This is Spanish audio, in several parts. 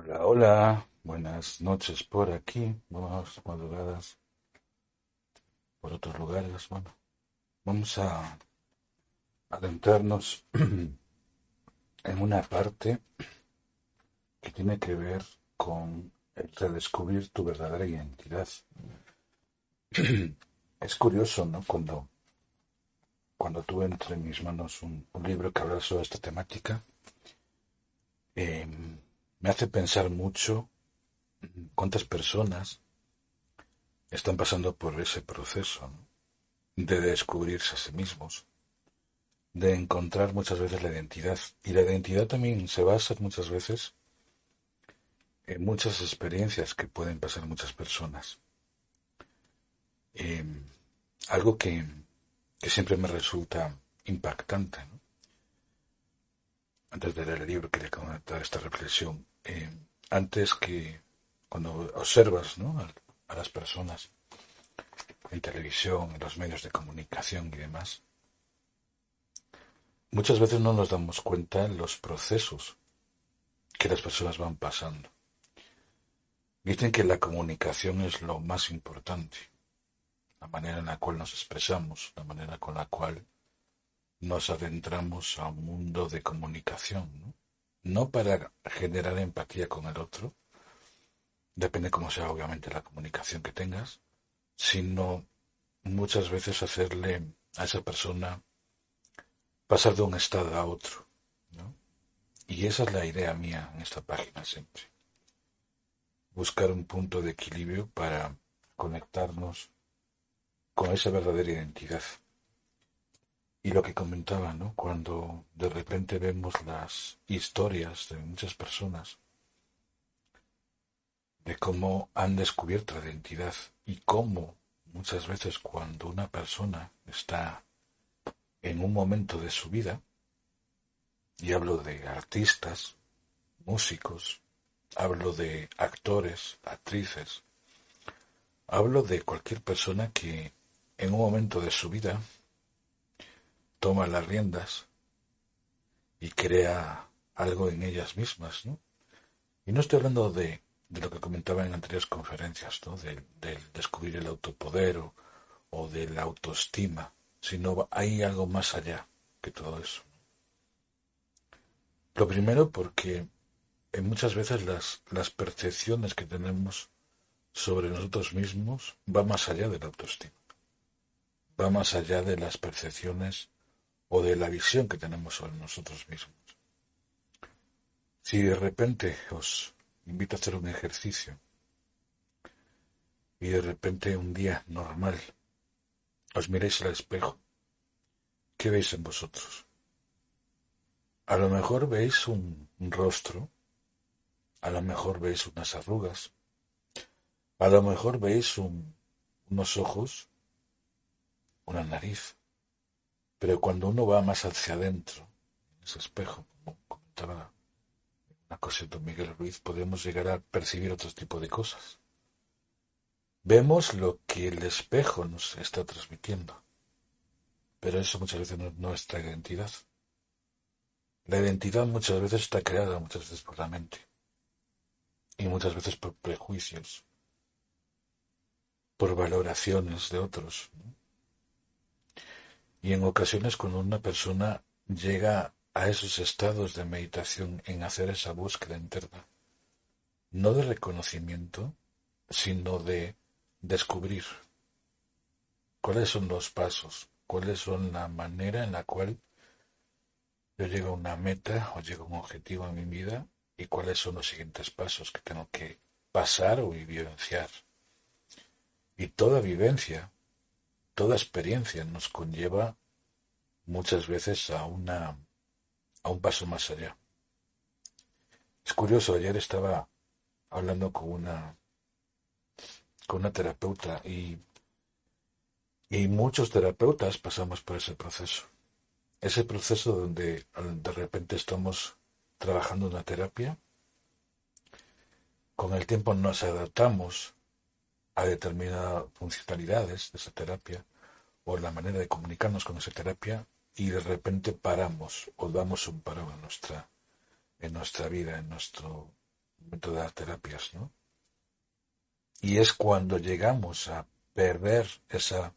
Hola, hola, buenas noches por aquí, buenas madrugadas por otros lugares. Bueno, vamos a adentrarnos en una parte que tiene que ver con el redescubrir tu verdadera identidad. Es curioso, ¿no? Cuando, cuando tuve entre mis manos un, libro que habla sobre esta temática, eh, me hace pensar mucho cuántas personas están pasando por ese proceso de descubrirse a sí mismos, de encontrar muchas veces la identidad. Y la identidad también se basa muchas veces en muchas experiencias que pueden pasar muchas personas. Eh, algo que, que, siempre me resulta impactante. Antes de leer el libro quería comentar esta reflexión. Eh, antes que cuando observas ¿no? a, las personas en televisión, en los medios de comunicación y demás, muchas veces no nos damos cuenta en los procesos que las personas van pasando. Dicen que la comunicación es lo más importante, la manera en la cual nos expresamos, la manera con la cual nos adentramos a un mundo de comunicación, ¿no? No para generar empatía con el otro, depende cómo sea obviamente la comunicación que tengas, sino muchas veces hacerle a esa persona pasar de un estado a otro. Y esa es la idea mía en esta página siempre. Buscar un punto de equilibrio para conectarnos con esa verdadera identidad. Y lo que comentaba, ¿no? Cuando de repente vemos las historias de muchas personas de cómo han descubierto la identidad y cómo muchas veces cuando una persona está en un momento de su vida, y hablo de artistas, músicos, hablo de actores, actrices, hablo de cualquier persona que en un momento de su vida toma las riendas y crea algo en ellas mismas, ¿no? Y no estoy hablando de, de lo que comentaba en anteriores conferencias, ¿no? Del, del descubrir el autopoder o, o de la autoestima, sino hay algo más allá que todo eso. Lo primero porque en muchas veces las, las percepciones que tenemos sobre nosotros mismos va más allá de la autoestima, va más allá de las percepciones o de la visión que tenemos sobre nosotros mismos. Si de repente os invito a hacer un ejercicio y de repente un día normal os miréis al espejo, ¿qué veis en vosotros? A lo mejor veis un, rostro, a lo mejor veis unas arrugas, a lo mejor veis un, unos ojos, una nariz, pero cuando uno va más hacia adentro, en ese espejo, como comentaba una cosa de Miguel Ruiz, podemos llegar a percibir otro tipo de cosas. Vemos lo que el espejo nos está transmitiendo, pero eso muchas veces no es nuestra identidad. La identidad muchas veces está creada, muchas veces por la mente, y muchas veces por prejuicios, por valoraciones de otros. Y en ocasiones cuando una persona llega a esos estados de meditación en hacer esa búsqueda interna, no de reconocimiento, sino de descubrir cuáles son los pasos, cuáles son la manera en la cual yo llego a una meta o llego a un objetivo en mi vida y cuáles son los siguientes pasos que tengo que pasar o vivenciar. Y toda vivencia toda experiencia nos conlleva muchas veces a una a un paso más allá. Es curioso, ayer estaba hablando con una con una terapeuta y y muchos terapeutas pasamos por ese proceso. Ese proceso donde de repente estamos trabajando una terapia, con el tiempo nos adaptamos a determinadas funcionalidades de esa terapia o la manera de comunicarnos con esa terapia y de repente paramos o damos un parón en nuestra, en nuestra vida, en nuestro, momento de las terapias, ¿no? Y es cuando llegamos a perder esa,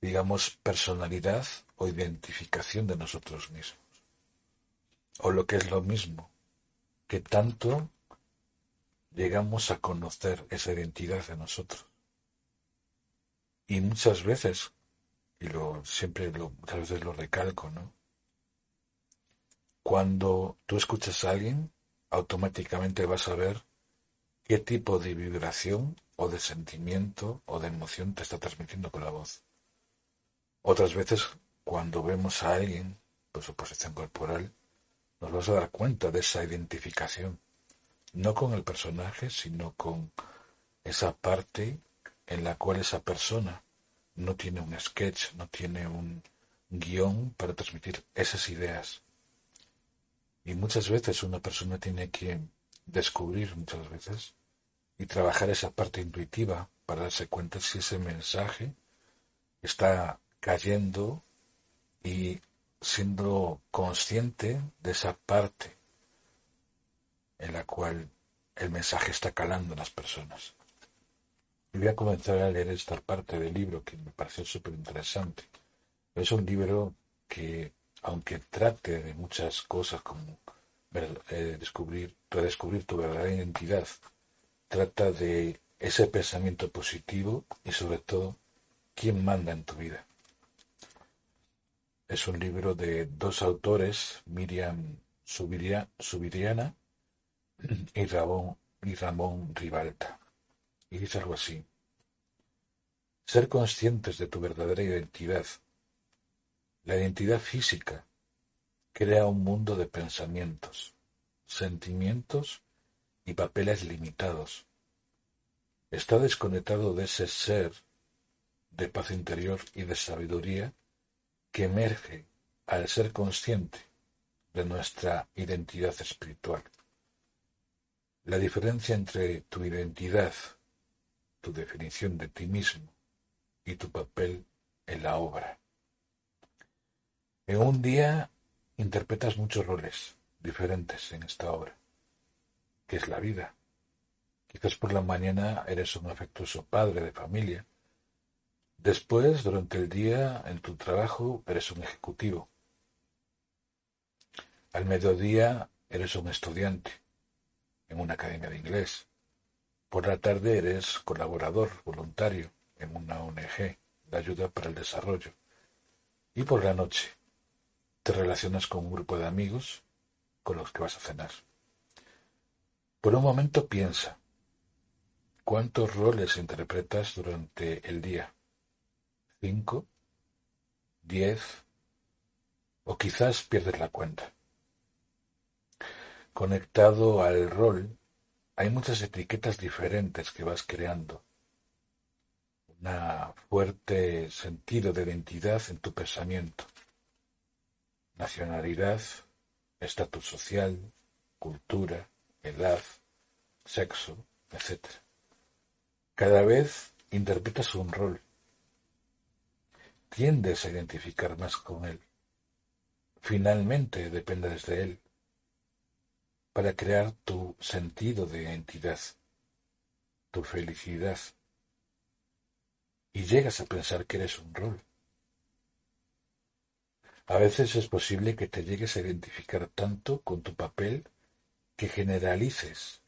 digamos, personalidad o identificación de nosotros mismos. O lo que es lo mismo, que tanto llegamos a conocer esa identidad de nosotros. Y muchas veces, y lo, siempre lo, muchas veces lo recalco, ¿no? Cuando tú escuchas a alguien, automáticamente vas a ver qué tipo de vibración o de sentimiento o de emoción te está transmitiendo con la voz. Otras veces, cuando vemos a alguien por su posición corporal, nos vas a dar cuenta de esa identificación, no con el personaje, sino con esa parte en la cual esa persona no tiene un sketch, no tiene un guion para transmitir esas ideas. Y muchas veces una persona tiene que descubrir, muchas veces, y trabajar esa parte intuitiva para darse cuenta si ese mensaje está cayendo y siendo consciente de esa parte en la cual el mensaje está calando en las personas. Y voy a comenzar a leer esta parte del libro que me pareció súper interesante. Es un libro que, aunque trate de muchas cosas como eh, descubrir, redescubrir tu verdadera identidad, trata de ese pensamiento positivo y sobre todo quién manda en tu vida. Es un libro de dos autores, Miriam Subiriana y Ramón, y Ramón Ribalta. Y dice algo así. Ser conscientes de tu verdadera identidad. La identidad física crea un mundo de pensamientos, sentimientos y papeles limitados. Está desconectado de ese ser de paz interior y de sabiduría que emerge al ser consciente de nuestra identidad espiritual. La diferencia entre tu identidad, tu definición de ti mismo y tu papel en la obra. En un día interpretas muchos roles diferentes en esta obra que es la vida. Quizás por la mañana eres un afectuoso padre de familia. Después, durante el día, en tu trabajo, eres un ejecutivo. Al mediodía, eres un estudiante en una academia de inglés. Por la tarde, eres colaborador voluntario en una ONG de ayuda para el desarrollo. Y por la noche, te relacionas con un grupo de amigos con los que vas a cenar. Por un momento piensa, ¿cuántos roles interpretas durante el día? ¿Cinco? ¿Diez? O quizás pierdes la cuenta. Conectado al rol, hay muchas etiquetas diferentes que vas creando. Un fuerte sentido de identidad en tu pensamiento. Nacionalidad, estatus social, cultura, edad, sexo, etc. Cada vez interpretas un rol. Tiendes a identificar más con él. Finalmente dependes de él para crear tu sentido de identidad, tu felicidad. Y llegas a pensar que eres un rol. A veces es posible que te llegues a identificar tanto con tu papel que generalices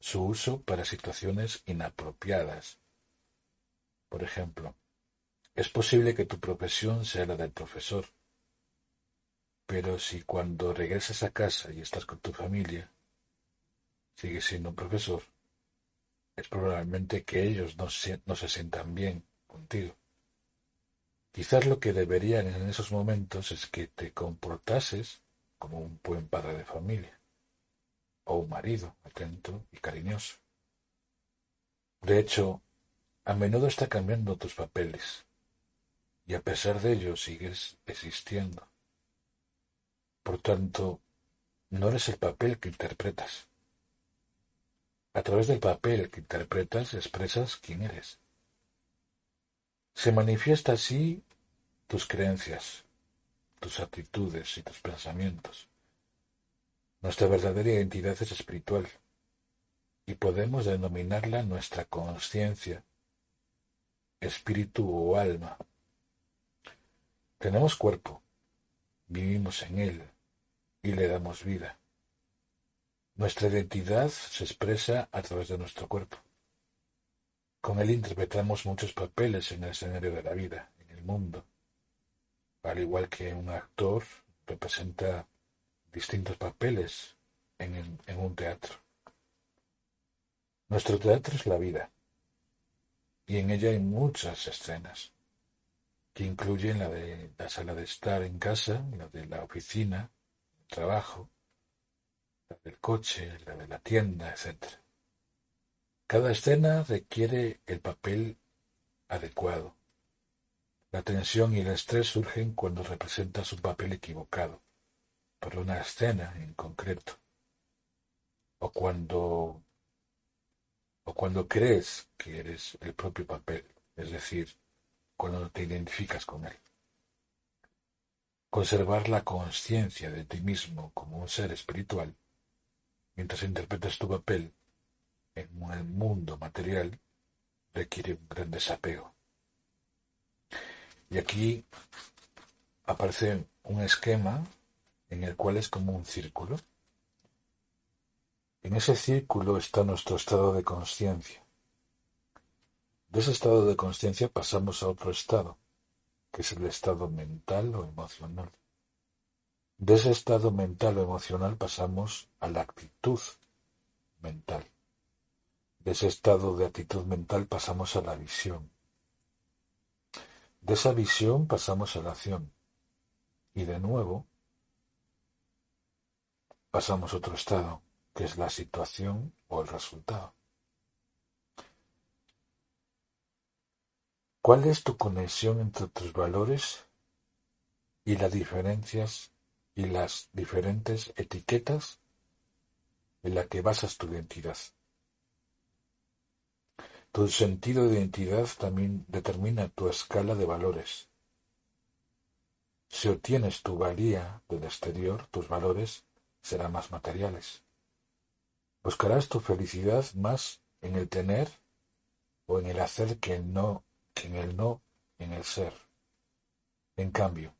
su uso para situaciones inapropiadas. Por ejemplo, es posible que tu profesión sea la del profesor, pero si cuando regresas a casa y estás con tu familia, sigues siendo un profesor, es probablemente que ellos no se, no se sientan bien contigo. Quizás lo que deberían en esos momentos es que te comportases como un buen padre de familia o un marido atento y cariñoso. De hecho, a menudo está cambiando tus papeles y a pesar de ello sigues existiendo. Por tanto, no eres el papel que interpretas. A través del papel que interpretas expresas quién eres. Se manifiesta así tus creencias, tus actitudes y tus pensamientos. Nuestra verdadera identidad es espiritual y podemos denominarla nuestra conciencia, espíritu o alma. Tenemos cuerpo, vivimos en él y le damos vida. Nuestra identidad se expresa a través de nuestro cuerpo. Con él interpretamos muchos papeles en el escenario de la vida, en el mundo. Al igual que un actor representa distintos papeles en, en un teatro. Nuestro teatro es la vida, y en ella hay muchas escenas, que incluyen la de la sala de estar en casa, la de la oficina, trabajo, la del coche, la de la tienda, etc. Cada escena requiere el papel adecuado. La tensión y el estrés surgen cuando representas un papel equivocado por una escena en concreto, o cuando o cuando crees que eres el propio papel, es decir, cuando te identificas con él. Conservar la conciencia de ti mismo como un ser espiritual, mientras interpretas tu papel en el mundo material requiere un gran desapego. Y aquí aparece un esquema en el cual es como un círculo. En ese círculo está nuestro estado de conciencia. De ese estado de conciencia pasamos a otro estado, que es el estado mental o emocional. De ese estado mental o emocional pasamos a la actitud mental. De ese estado de actitud mental pasamos a la visión. De esa visión pasamos a la acción. Y de nuevo pasamos a otro estado, que es la situación o el resultado. ¿Cuál es tu conexión entre tus valores y las diferencias y las diferentes etiquetas en las que basas tu identidad? Tu sentido de identidad también determina tu escala de valores. Si obtienes tu valía del exterior, tus valores serán más materiales. Buscarás tu felicidad más en el tener o en el hacer que no, en el no, en el ser. En cambio,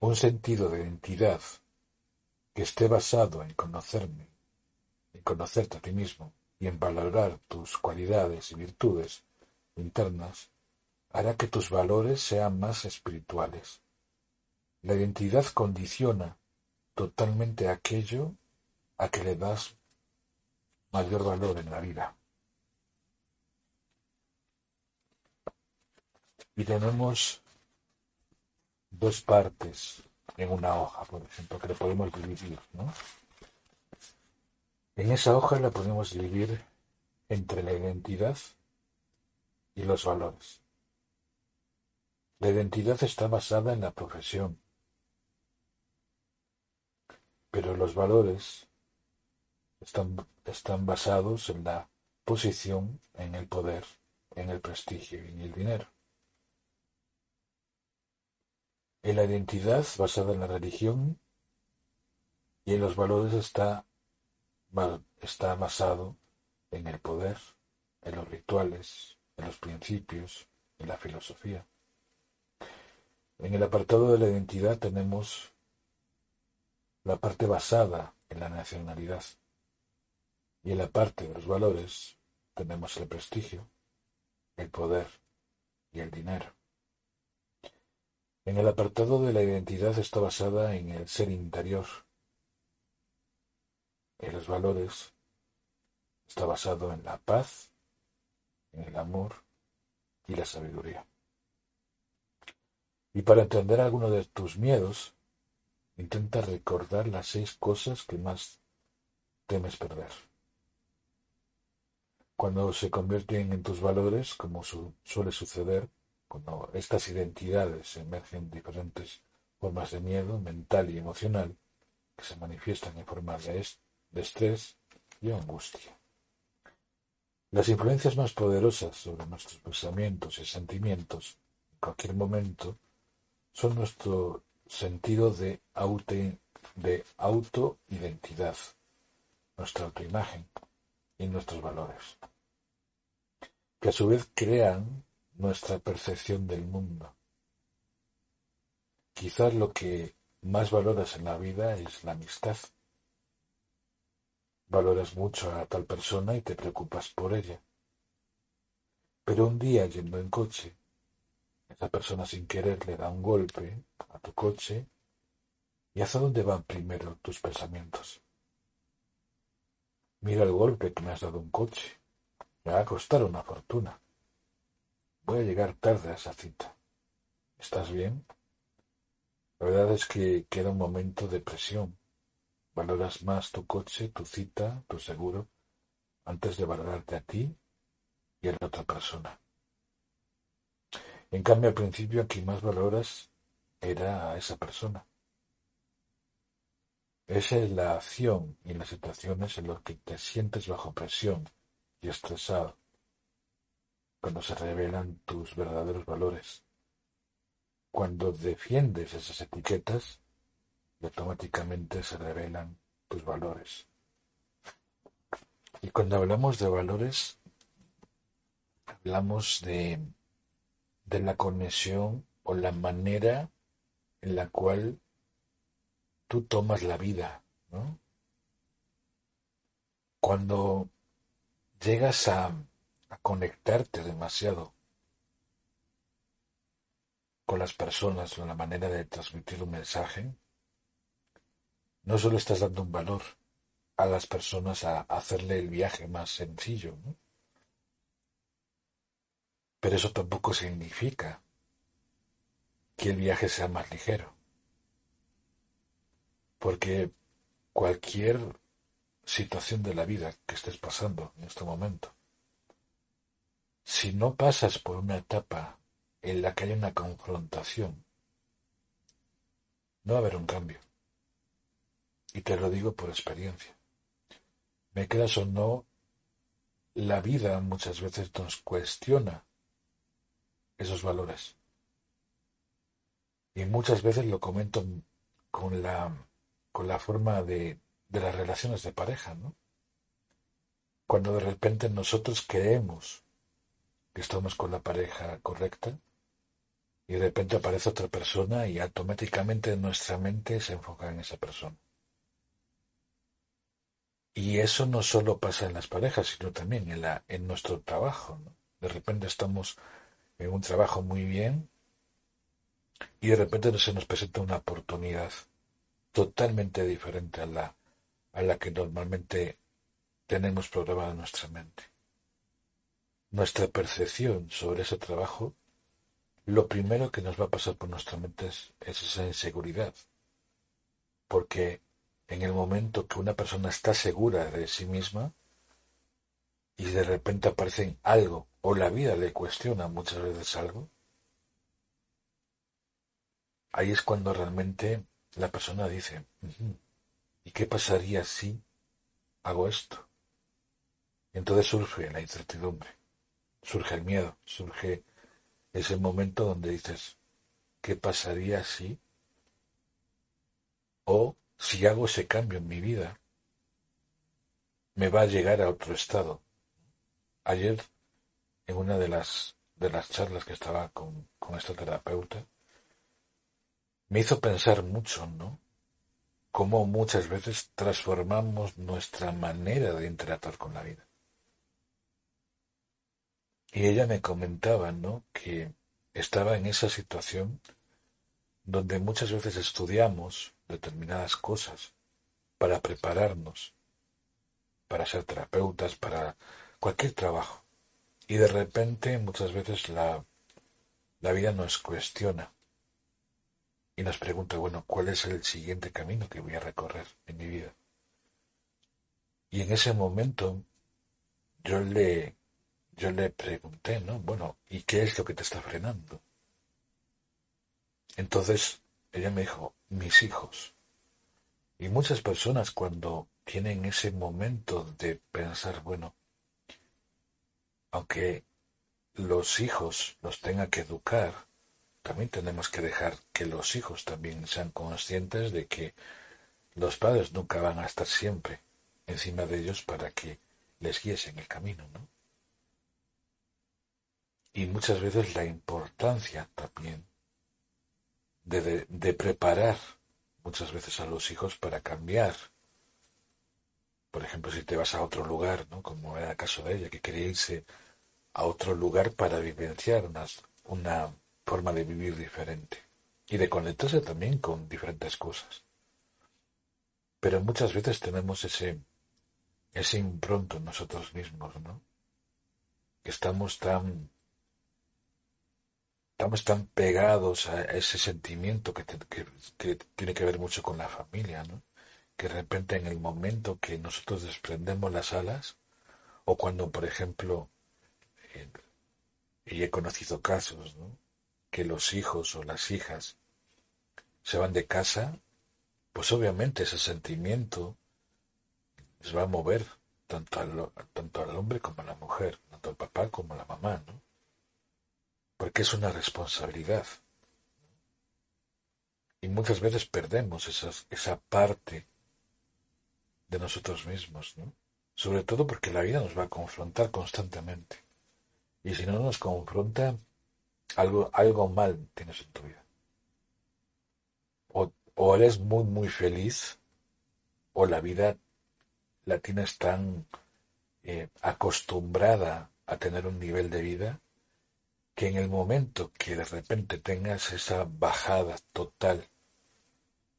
un sentido de identidad que esté basado en conocerme, en conocerte a ti mismo, y en valorar tus cualidades y virtudes internas, hará que tus valores sean más espirituales. La identidad condiciona totalmente aquello a que le das mayor valor en la vida. Y tenemos dos partes en una hoja, por ejemplo, que le podemos dividir, ¿no? En esa hoja la podemos dividir entre la identidad y los valores. La identidad está basada en la profesión, pero los valores están, están basados en la posición, en el poder, en el prestigio y en el dinero. En la identidad basada en la religión y en los valores está está basado en el poder, en los rituales, en los principios, en la filosofía. En el apartado de la identidad tenemos la parte basada en la nacionalidad y en la parte de los valores tenemos el prestigio, el poder y el dinero. En el apartado de la identidad está basada en el ser interior, en los valores está basado en la paz, en el amor y la sabiduría. Y para entender alguno de tus miedos, intenta recordar las seis cosas que más temes perder. Cuando se convierten en tus valores, como suele suceder, cuando estas identidades emergen en diferentes formas de miedo mental y emocional, que se manifiestan en forma de, de estrés y angustia. Las influencias más poderosas sobre nuestros pensamientos y sentimientos en cualquier momento son nuestro sentido de, auto, de autoidentidad, nuestra autoimagen, y nuestros valores, que a su vez crean nuestra percepción del mundo. Quizás lo que más valoras en la vida es la amistad. Valoras mucho a tal persona y te preocupas por ella. Pero un día yendo en coche, esa persona sin querer le da un golpe a tu coche y hacia dónde van primero tus pensamientos. Mira el golpe que me has dado un coche. Me va a costar una fortuna. Voy a llegar tarde a esa cita. ¿Estás bien? La verdad es que queda un momento de presión. Valoras más tu coche, tu cita, tu seguro, antes de valorarte a ti y a la otra persona. En cambio, al principio, a quien más valoras era a esa persona. Esa es la acción y las situaciones en las que te sientes bajo presión y estresado, cuando se revelan tus verdaderos valores. Cuando defiendes esas etiquetas, automáticamente se revelan tus valores. Y cuando hablamos de valores, hablamos de, de la conexión o la manera en la cual tú tomas la vida, ¿no? Cuando llegas a, a conectarte demasiado con las personas o la manera de transmitir un mensaje, no solo estás dando un valor a las personas a hacerle el viaje más sencillo, pero eso tampoco significa que el viaje sea más ligero. Porque cualquier situación de la vida que estés pasando en este momento, si no pasas por una etapa en la que hay una confrontación, no va a haber un cambio. Y te lo digo por experiencia. Me creas o no, la vida muchas veces nos cuestiona esos valores. Y muchas veces lo comento con la con la forma de, de las relaciones de pareja, ¿no? Cuando de repente nosotros creemos estamos con la pareja correcta y de repente aparece otra persona y automáticamente nuestra mente se enfoca en esa persona. Y eso no solo pasa en las parejas, sino también en, nuestro trabajo. De repente estamos en un trabajo muy bien y de repente se nos presenta una oportunidad totalmente diferente a la, a la que normalmente tenemos programada en nuestra mente. Nuestra percepción sobre ese trabajo, lo primero que nos va a pasar por nuestra mente es, es esa inseguridad. Porque en el momento que una persona está segura de sí misma y de repente aparece algo o la vida le cuestiona muchas veces algo, ahí es cuando realmente la persona dice, ¿y qué pasaría si hago esto? entonces surge la incertidumbre, surge el miedo, surge ese momento donde dices, ¿qué pasaría si? O si hago ese cambio en mi vida, me va a llegar a otro estado. Ayer, en una de las, de las charlas que estaba con, con esta terapeuta, me hizo pensar mucho, ¿no? Cómo muchas veces transformamos nuestra manera de interactuar con la vida. Y ella me comentaba, ¿no? Que estaba en esa situación donde muchas veces estudiamos determinadas cosas para prepararnos, para ser terapeutas, para cualquier trabajo. Y de repente muchas veces la, la vida nos cuestiona y nos pregunta, bueno, ¿cuál es el siguiente camino que voy a recorrer en mi vida? Y en ese momento yo le, yo le pregunté, ¿no? Bueno, ¿y qué es lo que te está frenando? Entonces ella me dijo, mis hijos. Y muchas personas cuando tienen ese momento de pensar, bueno, aunque los hijos los tenga que educar, también tenemos que dejar que los hijos también sean conscientes de que los padres nunca van a estar siempre encima de ellos para que les guíes en el camino, ¿no? Y muchas veces la importancia también de, de, preparar muchas veces a los hijos para cambiar. Por ejemplo, si te vas a otro lugar, ¿no? Como era el caso de ella, que quería irse a otro lugar para vivenciar una, una forma de vivir diferente y de conectarse también con diferentes cosas. Pero muchas veces tenemos ese, ese impronto en nosotros mismos, ¿no? Que estamos tan, estamos tan pegados a ese sentimiento que, tiene que ver mucho con la familia, ¿no? Que de repente en el momento que nosotros desprendemos las alas, o cuando, por ejemplo, y he conocido casos, ¿no? Que los hijos o las hijas se van de casa pues obviamente ese sentimiento se va a mover tanto al, tanto al hombre como a la mujer, tanto al papá como a la mamá, ¿no? Porque es una responsabilidad. Y muchas veces perdemos esa parte de nosotros mismos, ¿no? Sobre todo porque la vida nos va a confrontar constantemente. Y si no nos confronta, algo, algo mal tienes en tu vida o eres muy, muy feliz, o la vida la tienes tan eh, acostumbrada a tener un nivel de vida que en el momento que de repente tengas esa bajada total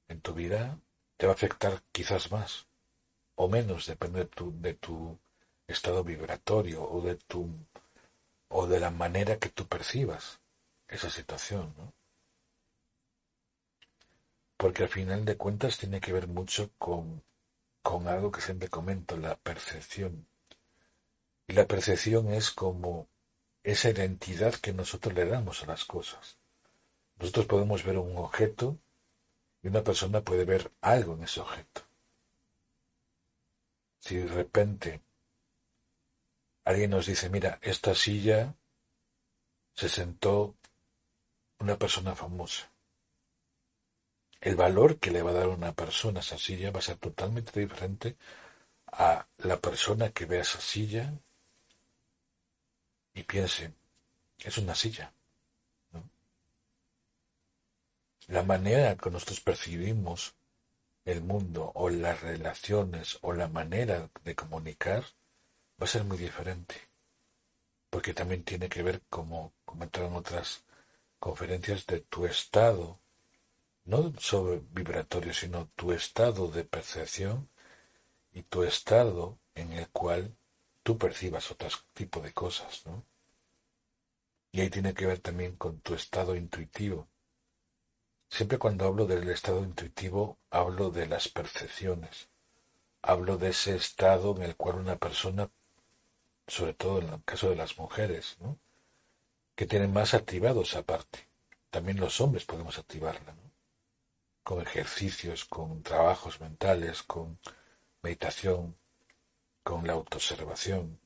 en tu vida, te va a afectar quizás más o menos, depende de tu, de tu estado vibratorio o de tu o de la manera que tú percibas esa situación, ¿no? porque al final de cuentas tiene que ver mucho con, con algo que siempre comento, la percepción. Y la percepción es como esa identidad que nosotros le damos a las cosas. Nosotros podemos ver un objeto y una persona puede ver algo en ese objeto. Si de repente alguien nos dice, mira, esta silla se sentó una persona famosa el valor que le va a dar una persona a esa silla va a ser totalmente diferente a la persona que vea esa silla y piense, es una silla. La manera que nosotros percibimos el mundo o las relaciones o la manera de comunicar va a ser muy diferente. Porque también tiene que ver, como comentaron otras conferencias, de tu estado no sobre vibratorio, sino tu estado de percepción y tu estado en el cual tú percibas otro tipo de cosas, ¿no? Y ahí tiene que ver también con tu estado intuitivo. Siempre cuando hablo del estado intuitivo, hablo de las percepciones. Hablo de ese estado en el cual una persona, sobre todo en el caso de las mujeres, ¿no? que tienen más activado esa parte. También los hombres podemos activarla, ¿no? con ejercicios, con trabajos mentales, con meditación, con la autoobservación,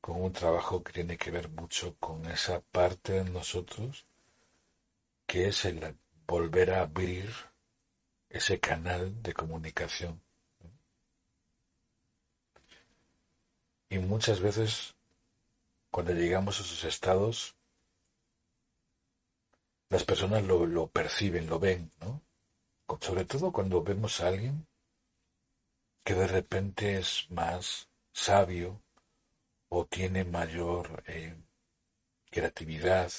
con un trabajo que tiene que ver mucho con esa parte de nosotros que es el volver a abrir ese canal de comunicación. Y muchas veces, cuando llegamos a esos estados, las personas lo, lo perciben, lo ven, ¿no? sobre todo cuando vemos a alguien que de repente es más sabio o tiene mayor eh, creatividad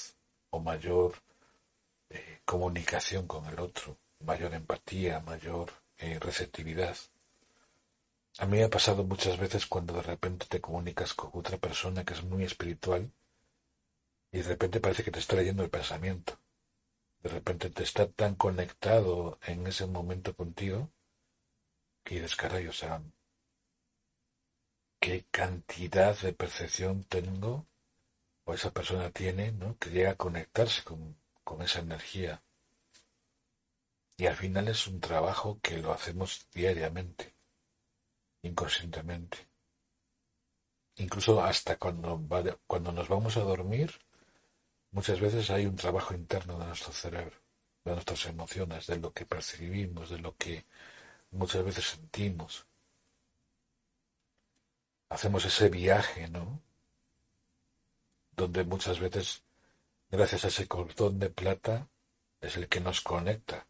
o mayor eh, comunicación con el otro, mayor empatía, mayor eh, receptividad. A mí me ha pasado muchas veces cuando de repente te comunicas con otra persona que es muy espiritual y de repente parece que te está leyendo el pensamiento de repente te está tan conectado en ese momento contigo dices, caray, o sea, qué cantidad de percepción tengo o esa persona tiene, ¿no? Que llega a conectarse con, con esa energía. Y al final es un trabajo que lo hacemos diariamente, inconscientemente. Incluso hasta cuando, cuando nos vamos a dormir, Muchas veces hay un trabajo interno de nuestro cerebro, de nuestras emociones, de lo que percibimos, de lo que muchas veces sentimos. hacemos ese viaje, ¿no? Donde muchas veces, gracias a ese cordón de plata, es el que nos conecta.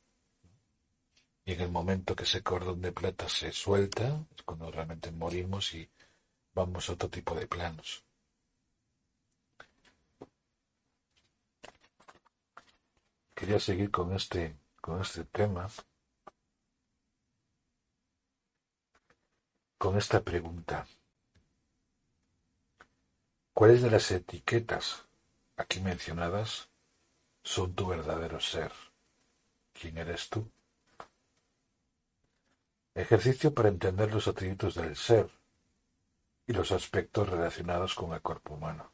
Y en el momento que ese cordón de plata se suelta, es cuando realmente morimos y vamos a otro tipo de planos. Quería seguir con este, con este tema, con esta pregunta. ¿Cuáles de las etiquetas aquí mencionadas son tu verdadero ser? ¿Quién eres tú? Ejercicio para entender los atributos del ser y los aspectos relacionados con el cuerpo humano.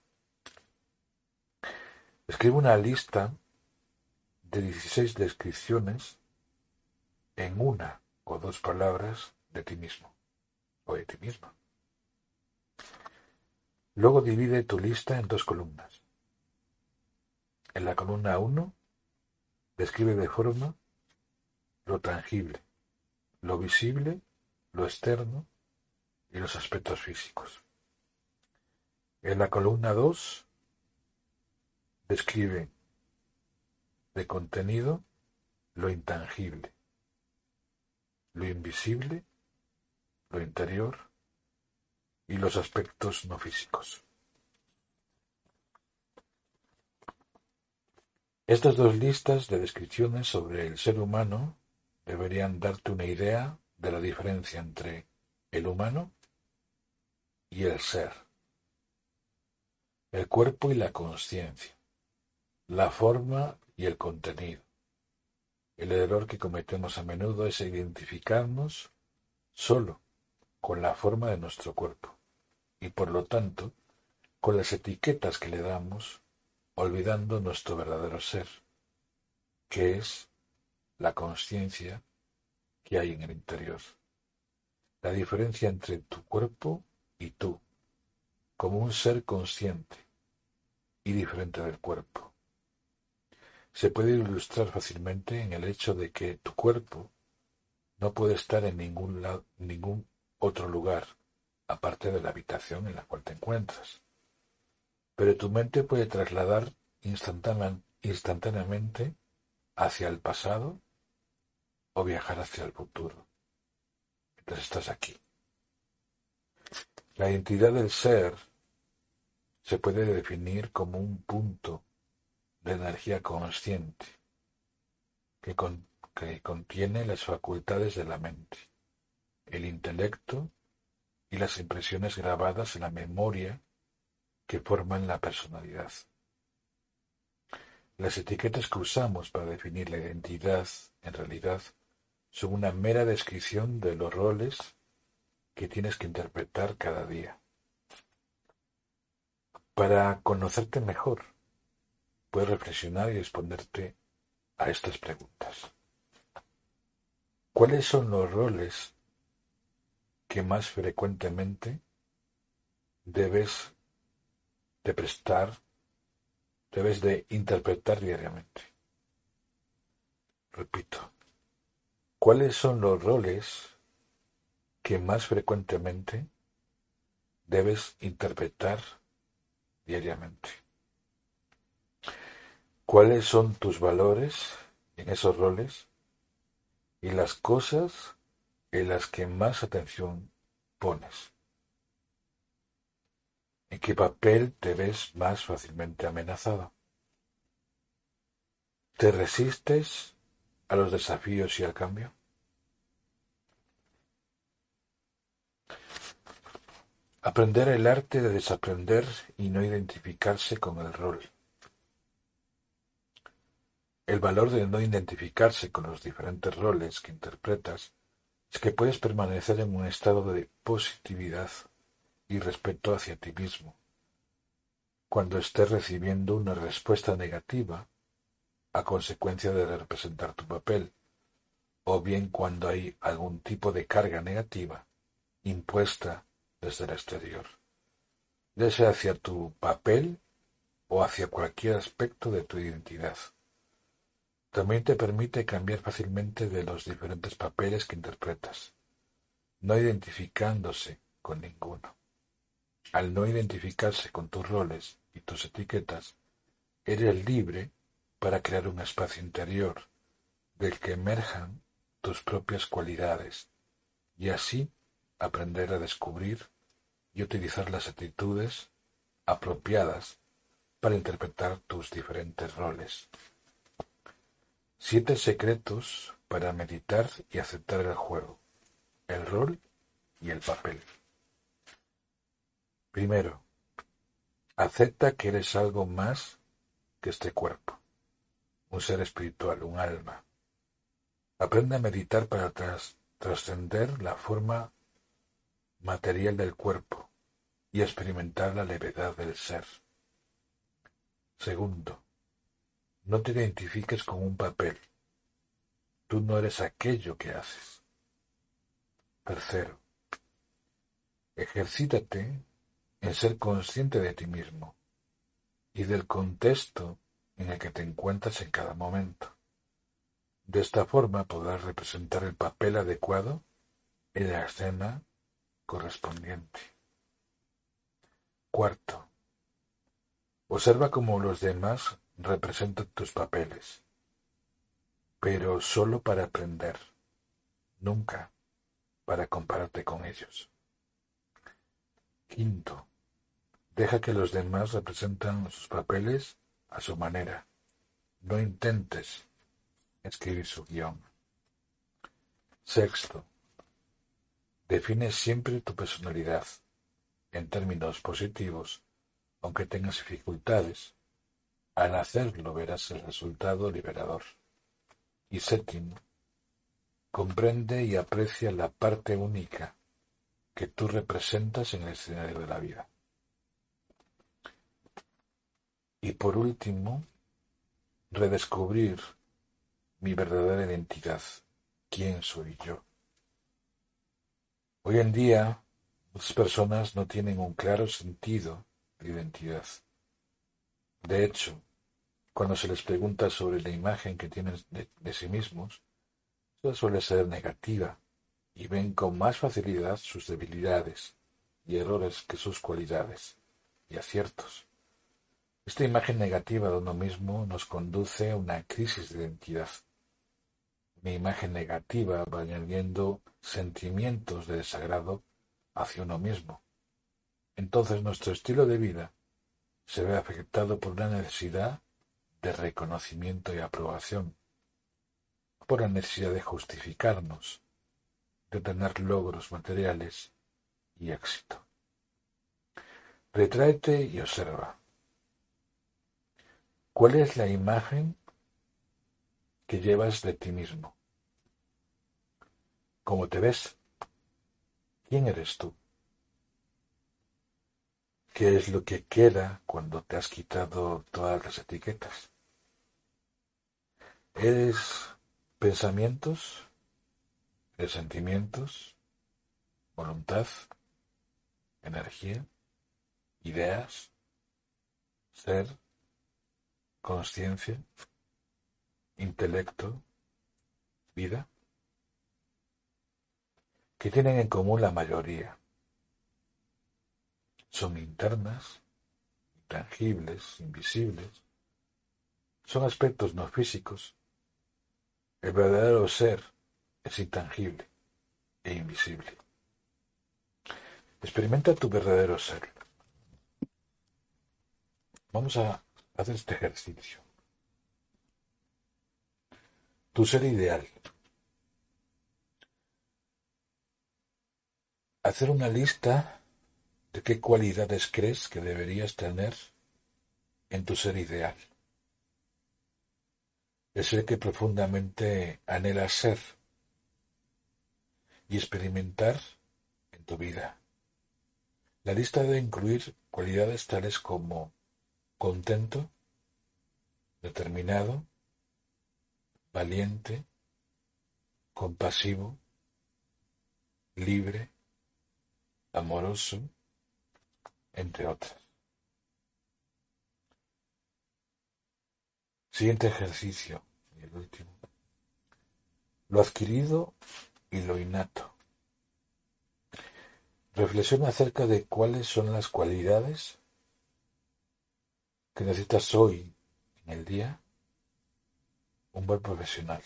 Escribe una lista de 16 descripciones en una o dos palabras de ti mismo o de ti misma. Luego divide tu lista en dos columnas. En la columna 1 describe de forma lo tangible, lo visible, lo externo y los aspectos físicos. En la columna 2 describe de contenido lo intangible, lo invisible, lo interior y los aspectos no físicos. Estas dos listas de descripciones sobre el ser humano deberían darte una idea de la diferencia entre el humano y el ser, el cuerpo y la conciencia, la forma y el contenido. El error que cometemos a menudo es identificarnos solo con la forma de nuestro cuerpo y por lo tanto con las etiquetas que le damos, olvidando nuestro verdadero ser, que es la conciencia que hay en el interior. La diferencia entre tu cuerpo y tú, como un ser consciente y diferente del cuerpo. Se puede ilustrar fácilmente en el hecho de que tu cuerpo no puede estar en ningún, lado, ningún otro lugar aparte de la habitación en la cual te encuentras. Pero tu mente puede trasladar instantáneamente hacia el pasado o viajar hacia el futuro, mientras estás aquí. La identidad del ser se puede definir como un punto de energía consciente que, que contiene las facultades de la mente, el intelecto y las impresiones grabadas en la memoria que forman la personalidad. Las etiquetas que usamos para definir la identidad, en realidad, son una mera descripción de los roles que tienes que interpretar cada día. Para conocerte mejor, puedes reflexionar y responderte a estas preguntas. ¿Cuáles son los roles más frecuentemente debes de prestar, debes de interpretar diariamente. Repito, ¿cuáles son los roles que más frecuentemente debes interpretar diariamente? ¿Cuáles son tus valores en esos roles y las cosas en las que más atención pones? ¿En qué papel te ves más fácilmente amenazado? ¿Te resistes a los desafíos y al cambio? Aprender el arte de desaprender y no identificarse con el rol. El valor de no identificarse con los diferentes roles que interpretas es que puedes permanecer en un estado de positividad y respeto hacia ti mismo. Cuando estés recibiendo una respuesta negativa a consecuencia de representar tu papel, o bien cuando hay algún tipo de carga negativa impuesta desde el exterior, ya sea hacia tu papel o hacia cualquier aspecto de tu identidad. También te permite cambiar fácilmente de los diferentes papeles que interpretas, no identificándose con ninguno. al no identificarse con tus roles y tus etiquetas, eres libre para crear un espacio interior del que emerjan tus propias cualidades y así aprender a descubrir y utilizar las actitudes apropiadas para interpretar tus diferentes roles. Siete secretos para meditar y aceptar el juego, el rol y el papel. Primero, acepta que eres algo más que este cuerpo, un ser espiritual, un alma. Aprende a meditar para trascender la forma material del cuerpo y experimentar la levedad del ser. Segundo, no te identifiques con un papel. Tú no eres aquello que haces. Tercero, ejercítate en ser consciente de ti mismo y del contexto en el que te encuentras en cada momento. De esta forma podrás representar el papel adecuado en la escena correspondiente. Cuarto, observa cómo los demás representan tus papeles, pero solo para aprender, nunca para compararte con ellos. Quinto, deja que los demás representan sus papeles a su manera. No intentes escribir su guion. Sexto, define siempre tu personalidad en términos positivos, aunque tengas dificultades. Al hacerlo verás el resultado liberador. Y séptimo, comprende y aprecia la parte única que tú representas en el escenario de la vida. Y por último, redescubrir mi verdadera identidad, quién soy yo. Hoy en día, muchas personas no tienen un claro sentido de identidad. De hecho, cuando se les pregunta sobre la imagen que tienen de, sí mismos, suele ser negativa y ven con más facilidad sus debilidades y errores que sus cualidades y aciertos. Esta imagen negativa de uno mismo nos conduce a una crisis de identidad. Una imagen negativa va añadiendo sentimientos de desagrado hacia uno mismo. Entonces nuestro estilo de vida se ve afectado por la necesidad de reconocimiento y aprobación, por la necesidad de justificarnos, de tener logros materiales y éxito. Retráete y observa. ¿Cuál es la imagen que llevas de ti mismo? ¿Cómo te ves? ¿Quién eres tú? ¿Qué es lo que queda cuando te has quitado todas las etiquetas? ¿Eres pensamientos? ¿Eres sentimientos? ¿Voluntad? ¿Energía? ¿Ideas? ¿Ser? ¿Conciencia? ¿Intelecto? ¿Vida? ¿Qué tienen en común la mayoría? Son internas, intangibles, invisibles. Son aspectos no físicos. El verdadero ser es intangible e invisible. Experimenta tu verdadero ser. Vamos a hacer este ejercicio. Tu ser ideal. Hacer una lista de qué cualidades crees que deberías tener en tu ser ideal. El ser que profundamente anhela ser y experimentar en tu vida. La lista debe incluir cualidades tales como contento, determinado, valiente, compasivo, libre, amoroso, entre otras. Siguiente ejercicio, y el último. Lo adquirido y lo innato. Reflexiona acerca de cuáles son las cualidades que necesitas hoy en el día un buen profesional,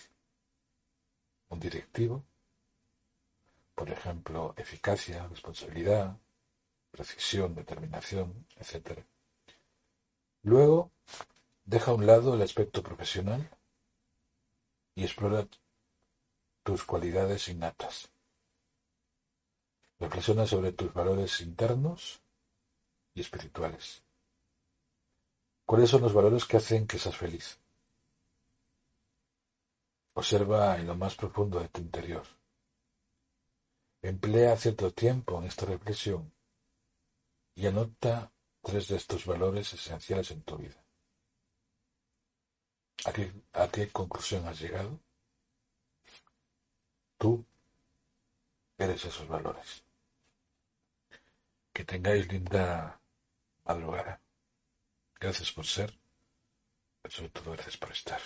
un directivo, por ejemplo, eficacia, responsabilidad, precisión, determinación, etc. Luego, deja a un lado el aspecto profesional y explora tus cualidades innatas. Reflexiona sobre tus valores internos y espirituales. ¿Cuáles son los valores que hacen que seas feliz? Observa en lo más profundo de tu interior. Emplea cierto tiempo en esta reflexión y anota tres de estos valores esenciales en tu vida. ¿A qué, a qué conclusión has llegado? Tú eres esos valores. Que tengáis linda madrugada. Gracias por ser, pero sobre todo gracias por estar.